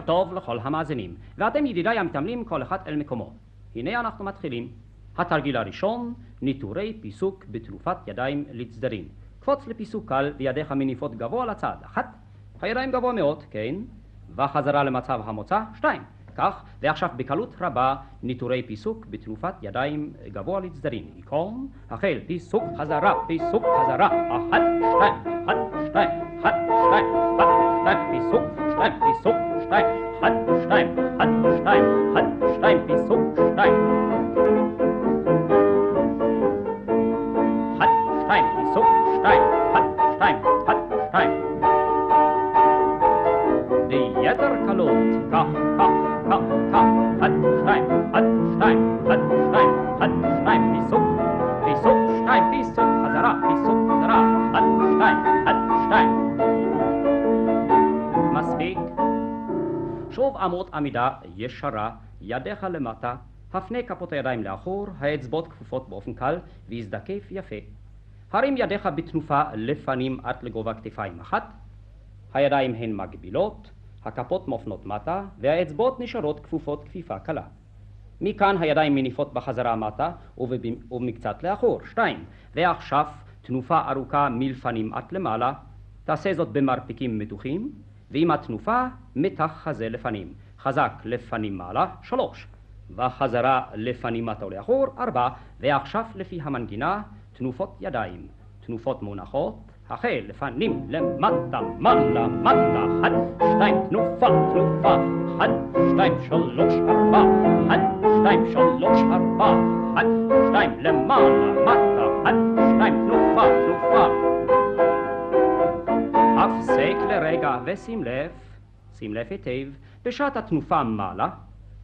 בוקר טוב לכל המאזינים, ואתם ידידיי המתעמלים כל אחד אל מקומו. הנה אנחנו מתחילים. התרגיל הראשון, ניטורי פיסוק בתנופת ידיים לצדדים. קפוץ לפיסוק קל וידיך מניפות גבוה לצד, אחת, הידיים גבוה מאוד, כן, וחזרה למצב המוצא, שתיים. כך, ועכשיו בקלות רבה, ניטורי פיסוק בתנופת ידיים גבוה לצדדים. עיקרון, החל, פיסוק, חזרה, פיסוק, חזרה, אחת, שתיים, אחת, שתיים, אחת, שתיים, אחת, שתיים, פיסוק, שתיים, פיסוק, עמוד עמידה ישרה, ידיך למטה, הפנה כפות הידיים לאחור, האצבעות כפופות באופן קל, והזדקף יפה. הרים ידיך בתנופה לפנים עד לגובה כתפיים אחת, הידיים הן מגבילות, הכפות מופנות מטה, והאצבעות נשארות כפופות כפיפה קלה. מכאן הידיים מניפות בחזרה מטה ומקצת לאחור. שתיים. ועכשיו תנופה ארוכה מלפנים עד למעלה, תעשה זאת במרפקים מתוחים, ועם התנופה מתח חזה לפנים. חזק לפנים מעלה, שלוש. וחזרה לפנים מטה ולאחור, ארבע. ועכשיו לפי המנגינה, תנופות ידיים. תנופות מונחות, החל לפנים למטה, מעלה, מטה, אחת, שתיים, תנופה, תנופה, אחת, שתיים, שלוש, ארבע, אחת, שתיים, שלוש, ארבע, אחת, שתיים, למעלה, ושים לב, שים לב היטב, בשעת התנופה מעלה,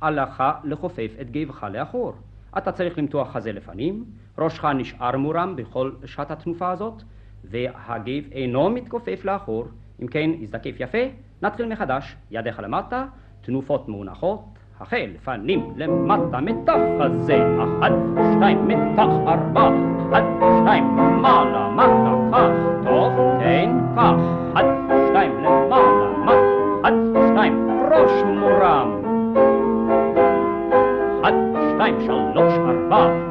עליך לכופף את גבך לאחור. אתה צריך למתוח חזה לפנים, ראשך נשאר מורם בכל שעת התנופה הזאת, והגב אינו מתכופף לאחור. אם כן, הזדקף יפה, נתחיל מחדש, ידיך למטה, תנופות מונחות, החל, פנים למטה, מתח חזה, אחת, שתיים, מתח ארבע, אחת, שתיים, מעלה, מטה, כך, ראש מורם. אחת, שתיים, שלוש, ארבע,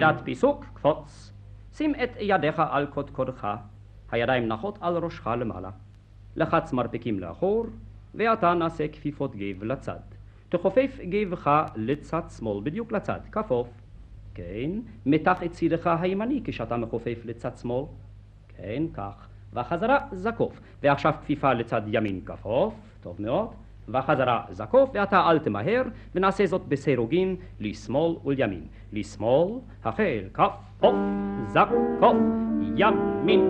לעמידת פיסוק, קפוץ. שים את ידיך על קודקודך, הידיים נחות על ראשך למעלה. לחץ מרפקים לאחור, ועתה נעשה כפיפות גב לצד. תכופף גבך לצד שמאל, בדיוק לצד, כפוף. כן, מתח את צידך הימני כשאתה מכופף לצד שמאל. כן, כך. וחזרה זקוף. ועכשיו כפיפה לצד ימין כפוף, טוב מאוד. וחזרה זקוף, ואתה אל תמהר, ונעשה זאת בסירוגין לשמאל ולימין. לשמאל, החל, כפוף, זקוף, ימין,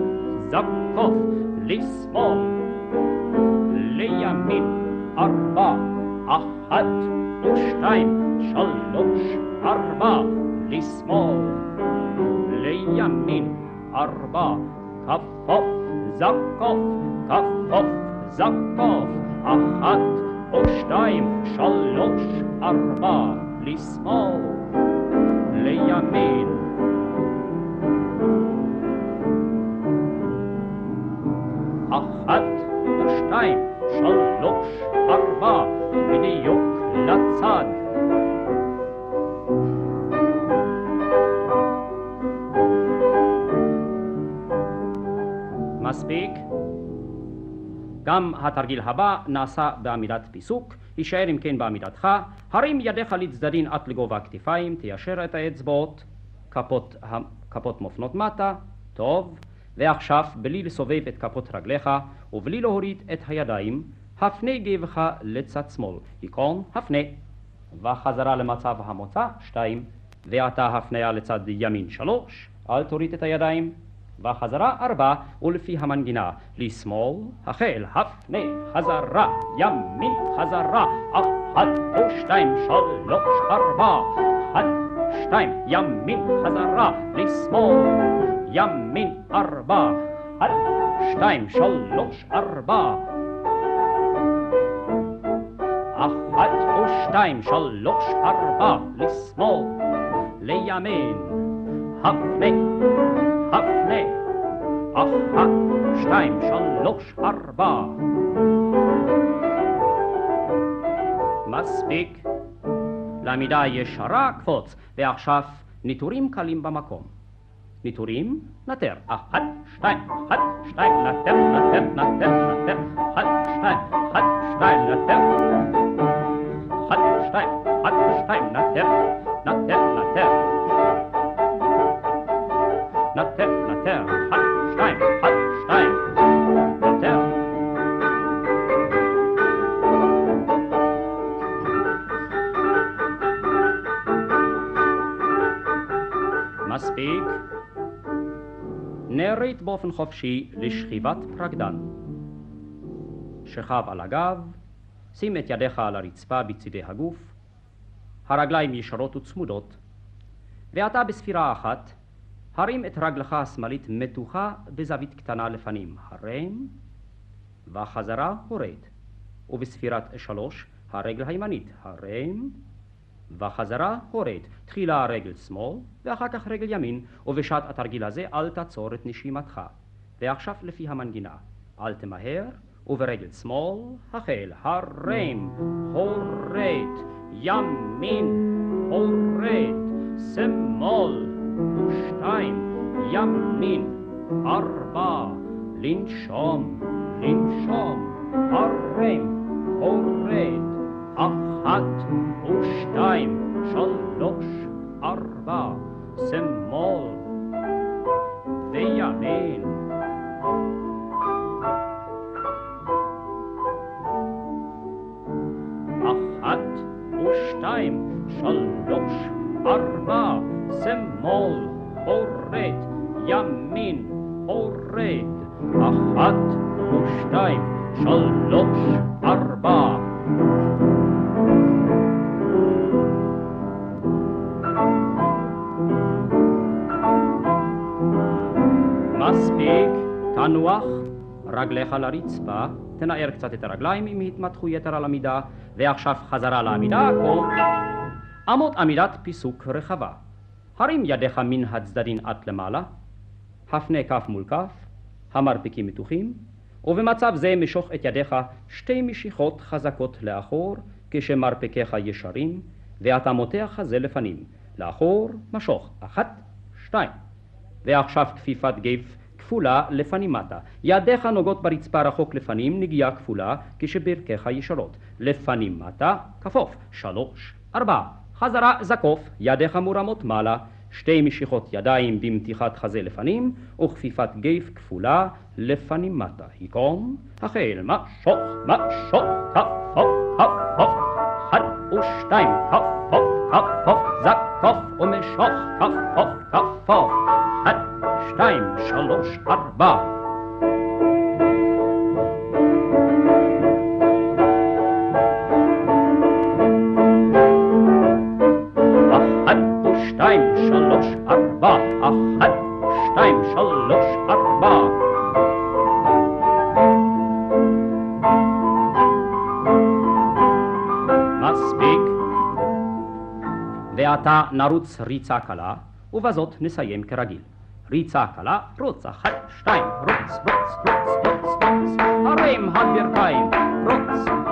זקוף, לשמאל, לימין, ארבע, אחת ושתיים, שלוש, ארבע, לשמאל, לימין, ארבע, כפוף, זקוף, כפוף, זקוף, אחת ושתיים, שלוש, ארבע, לשמאל, לימין. אחת ושתיים, שלוש, ארבע, בדיוק לצד. גם התרגיל הבא נעשה בעמידת פיסוק, יישאר אם כן בעמידתך, הרים ידיך לצדדין עד לגובה הכתפיים, תיישר את האצבעות, כפות, כפות מופנות מטה, טוב, ועכשיו בלי לסובב את כפות רגליך ובלי להוריד את הידיים, הפנה גבך לצד שמאל, היכון הפנה, וחזרה למצב המוצא, שתיים, ועתה הפניה לצד ימין שלוש, אל תוריד את הידיים, וחזרה ארבע, ולפי המנגינה, לשמאל, החל, הפנה, חזרה, ימין, חזרה, אחת ושתיים, שלוש, ארבע, אחת, שתיים, ימין, חזרה, לשמאל, ימין, ארבע, אחת, שתיים, שלוש, ארבע, אחת ושתיים, שלוש, ארבע, לשמאל, לימין, הפנה, הפנה, אחת, שתיים, שלוש, ארבע. מספיק. לעמידה ישרה קפוץ, ועכשיו ניטורים קלים במקום. ניטורים, נטר. אחת, שתיים, אחת, שתיים, נטר, נטר, נטר, נטר, אחת, שתיים, אחת, שתיים, נטר. מספיק. נערית באופן חופשי לשכיבת פרקדן. שכב על הגב, שים את ידיך על הרצפה בצידי הגוף, הרגליים ישרות וצמודות, ועתה בספירה אחת, הרים את רגלך השמאלית מתוחה בזווית קטנה לפנים, הרם, וחזרה הורד, ובספירת שלוש, הרגל הימנית, הרם, וחזרה הורד. תחילה רגל שמאל, ואחר כך רגל ימין, ובשעת התרגיל הזה אל תעצור את נשימתך. ועכשיו לפי המנגינה, אל תמהר, וברגל שמאל, החל, הרם, הורד, ימין, הורד, שמאל, ושתיים, ימין, ארבע, לנשום, לנשום, הרם, הורד, אחת ושתיים, שלוש, ארבע, שמאל וימין. אחת ושתיים, שלוש, ארבע, שמאל, הורד, ימין, הורד, אחת ושתיים, שלוש, תנוח, רגליך לרצפה, תנער קצת את הרגליים אם התמתחו יתר על המידה, ועכשיו חזרה לעמידה, קום. עמוד עמידת פיסוק רחבה. הרים ידיך מן הצדדים עד למעלה, הפנה כף מול כף, המרפקים מתוחים, ובמצב זה משוך את ידיך שתי משיכות חזקות לאחור, כשמרפקיך ישרים, ואתה מותח חזה לפנים. לאחור, משוך. אחת, שתיים. ועכשיו כפיפת גב כפולה לפנים מטה. ידיך נוגעות ברצפה רחוק לפנים, נגיעה כפולה, כשברכיך ישרות. לפנים מטה, כפוף. שלוש, ארבע. חזרה זקוף, ידיך מורמות מעלה. שתי משיכות ידיים במתיחת חזה לפנים, וכפיפת גב כפולה לפנים מטה. היכון, החל, משוך, משוך, כפוף, כפוף. אחד ושתיים, כפוף, כפוף, זקוף ומשוך, כפוף, כפוף. שתיים, שלוש, ארבע. אחת ושתיים, שלוש, ארבע. אחת, שתיים, שלוש, ארבע. ועתה נרוץ ריצה קלה, ובזאת נסיים כרגיל. ריצה קלה, רוץ אחת, שתיים, רוץ, רוץ, רוץ, רוץ, רוץ, הרים הברכיים, רוץ,